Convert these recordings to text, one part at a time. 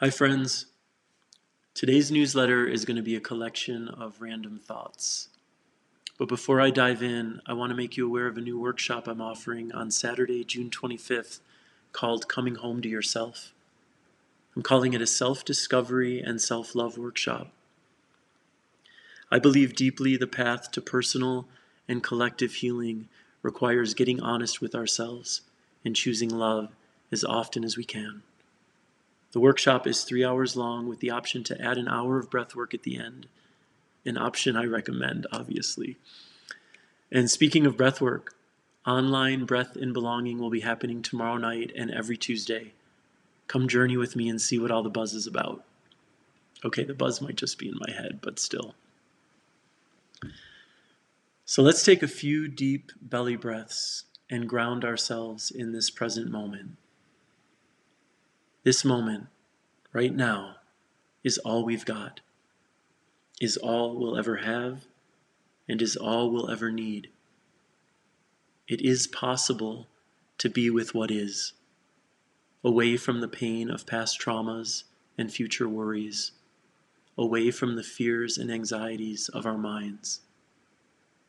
Hi, friends. Today's newsletter is going to be a collection of random thoughts. But before I dive in, I want to make you aware of a new workshop I'm offering on Saturday, June 25th, called Coming Home to Yourself. I'm calling it a self discovery and self love workshop. I believe deeply the path to personal and collective healing requires getting honest with ourselves and choosing love as often as we can. The workshop is three hours long with the option to add an hour of breath work at the end. An option I recommend, obviously. And speaking of breath work, online breath and belonging will be happening tomorrow night and every Tuesday. Come journey with me and see what all the buzz is about. Okay, the buzz might just be in my head, but still. So let's take a few deep belly breaths and ground ourselves in this present moment. This moment, right now, is all we've got, is all we'll ever have, and is all we'll ever need. It is possible to be with what is, away from the pain of past traumas and future worries, away from the fears and anxieties of our minds.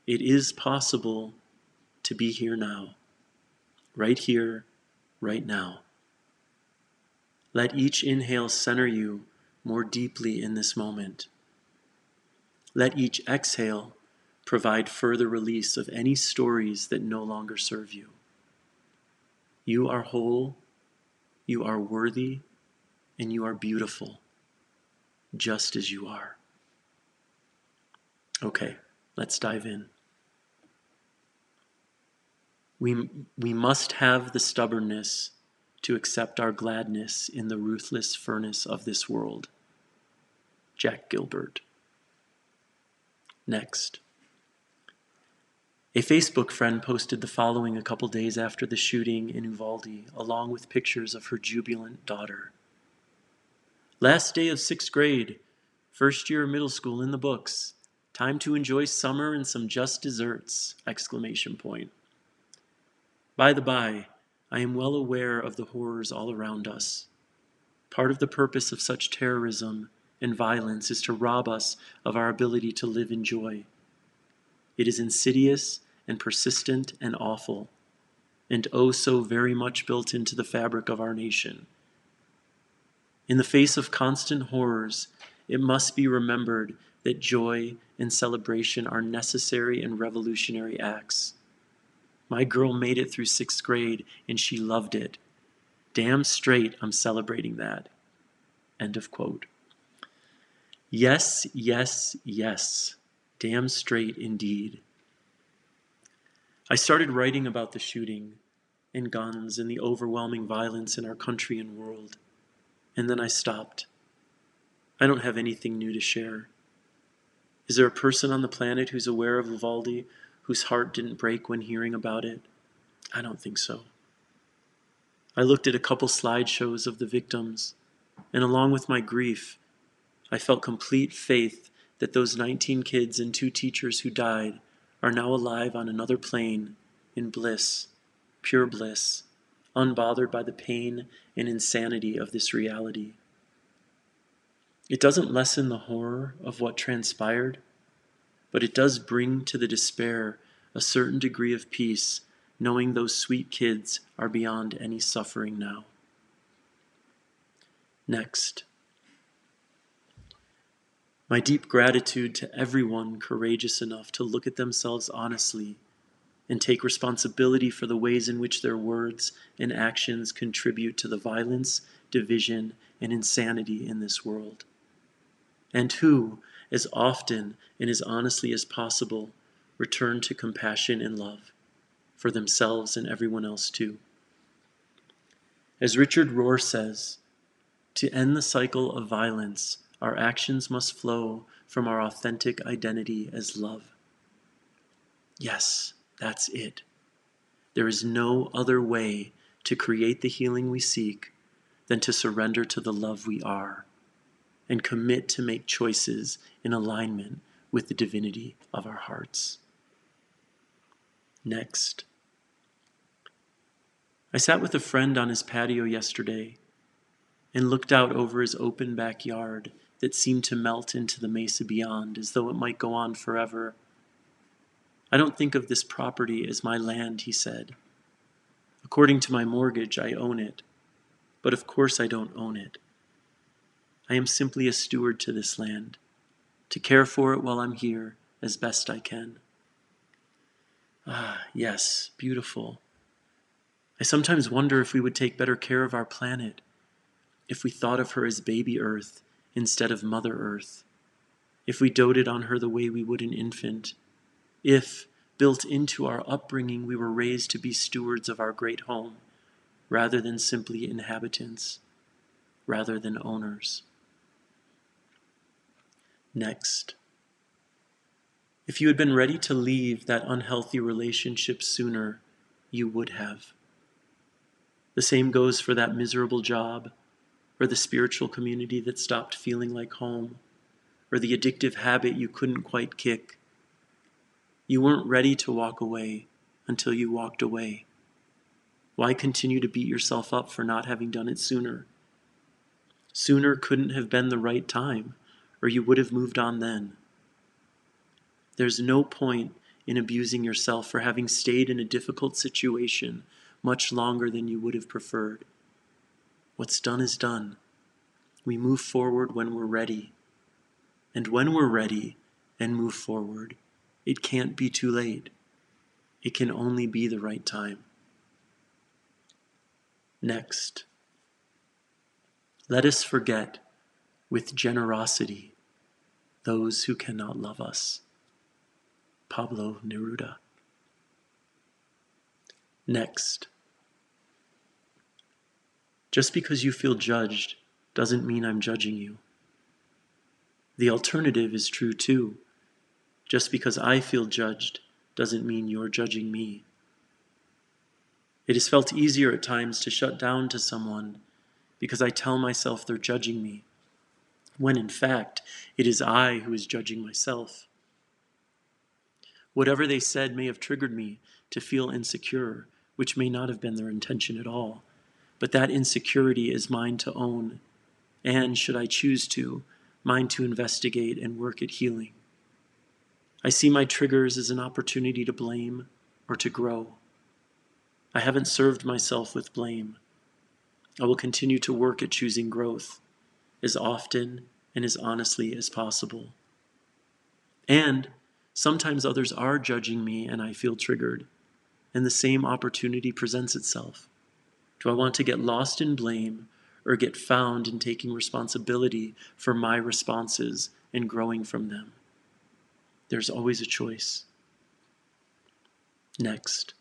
It is possible to be here now, right here, right now. Let each inhale center you more deeply in this moment. Let each exhale provide further release of any stories that no longer serve you. You are whole, you are worthy, and you are beautiful, just as you are. Okay, let's dive in. We, we must have the stubbornness to accept our gladness in the ruthless furnace of this world. Jack Gilbert. Next. A Facebook friend posted the following a couple days after the shooting in Uvalde, along with pictures of her jubilant daughter. Last day of sixth grade, first year of middle school in the books. Time to enjoy summer and some just desserts! Exclamation point. By the by, I am well aware of the horrors all around us. Part of the purpose of such terrorism and violence is to rob us of our ability to live in joy. It is insidious and persistent and awful, and oh so very much built into the fabric of our nation. In the face of constant horrors, it must be remembered that joy and celebration are necessary and revolutionary acts. My girl made it through sixth grade and she loved it. Damn straight, I'm celebrating that. End of quote. Yes, yes, yes. Damn straight indeed. I started writing about the shooting and guns and the overwhelming violence in our country and world. And then I stopped. I don't have anything new to share. Is there a person on the planet who's aware of Uvalde whose heart didn't break when hearing about it? I don't think so. I looked at a couple slideshows of the victims, and along with my grief, I felt complete faith that those 19 kids and two teachers who died are now alive on another plane in bliss, pure bliss, unbothered by the pain and insanity of this reality. It doesn't lessen the horror of what transpired, but it does bring to the despair a certain degree of peace, knowing those sweet kids are beyond any suffering now. Next, my deep gratitude to everyone courageous enough to look at themselves honestly and take responsibility for the ways in which their words and actions contribute to the violence, division, and insanity in this world. And who, as often and as honestly as possible, return to compassion and love for themselves and everyone else too. As Richard Rohr says, to end the cycle of violence, our actions must flow from our authentic identity as love. Yes, that's it. There is no other way to create the healing we seek than to surrender to the love we are and commit to make choices in alignment with the divinity of our hearts. Next. I sat with a friend on his patio yesterday, and looked out over his open backyard that seemed to melt into the mesa beyond as though it might go on forever. I don't think of this property as my land, he said. According to my mortgage, I own it, but of course I don't own it. I am simply a steward to this land, to care for it while I'm here as best I can. Ah, yes, beautiful. I sometimes wonder if we would take better care of our planet, if we thought of her as baby Earth instead of Mother Earth, if we doted on her the way we would an infant, if, built into our upbringing, we were raised to be stewards of our great home, rather than simply inhabitants, rather than owners. Next. If you had been ready to leave that unhealthy relationship sooner, you would have. The same goes for that miserable job, or the spiritual community that stopped feeling like home, or the addictive habit you couldn't quite kick. You weren't ready to walk away until you walked away. Why continue to beat yourself up for not having done it sooner? Sooner couldn't have been the right time, or you would have moved on then. There's no point in abusing yourself for having stayed in a difficult situation much longer than you would have preferred. What's done is done. We move forward when we're ready. And when we're ready and move forward, it can't be too late. It can only be the right time. Next, let us forget with generosity those who cannot love us. Pablo Neruda. Next, just because you feel judged doesn't mean I'm judging you. The alternative is true too. Just because I feel judged doesn't mean you're judging me. It has felt easier at times to shut down to someone because I tell myself they're judging me, when in fact it is I who is judging myself. Whatever they said may have triggered me to feel insecure, which may not have been their intention at all. But that insecurity is mine to own, and, should I choose to, mine to investigate and work at healing. I see my triggers as an opportunity to blame or to grow. I haven't served myself with blame. I will continue to work at choosing growth as often and as honestly as possible. And sometimes others are judging me and I feel triggered, and the same opportunity presents itself. Do I want to get lost in blame or get found in taking responsibility for my responses and growing from them? There's always a choice. Next.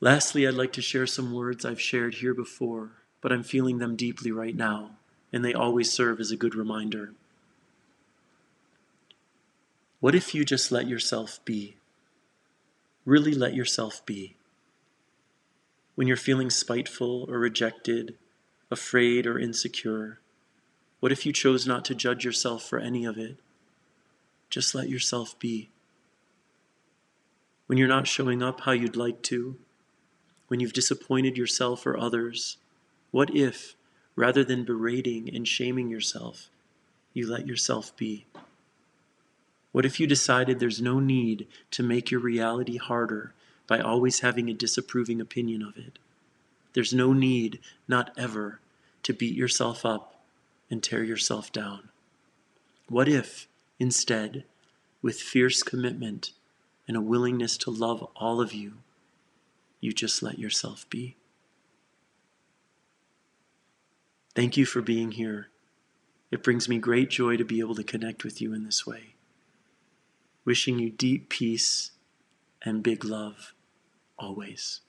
Lastly, I'd like to share some words I've shared here before, but I'm feeling them deeply right now, and they always serve as a good reminder. What if you just let yourself be? Really let yourself be when you're feeling spiteful or rejected, afraid or insecure? What if you chose not to judge yourself for any of it? Just let yourself be. When you're not showing up how you'd like to, when you've disappointed yourself or others, what if, rather than berating and shaming yourself, you let yourself be? What if you decided there's no need to make your reality harder by always having a disapproving opinion of it. There's no need, not ever, to beat yourself up and tear yourself down. What if, instead, with fierce commitment and a willingness to love all of you, you just let yourself be? Thank you for being here. It brings me great joy to be able to connect with you in this way. Wishing you deep peace and big love always.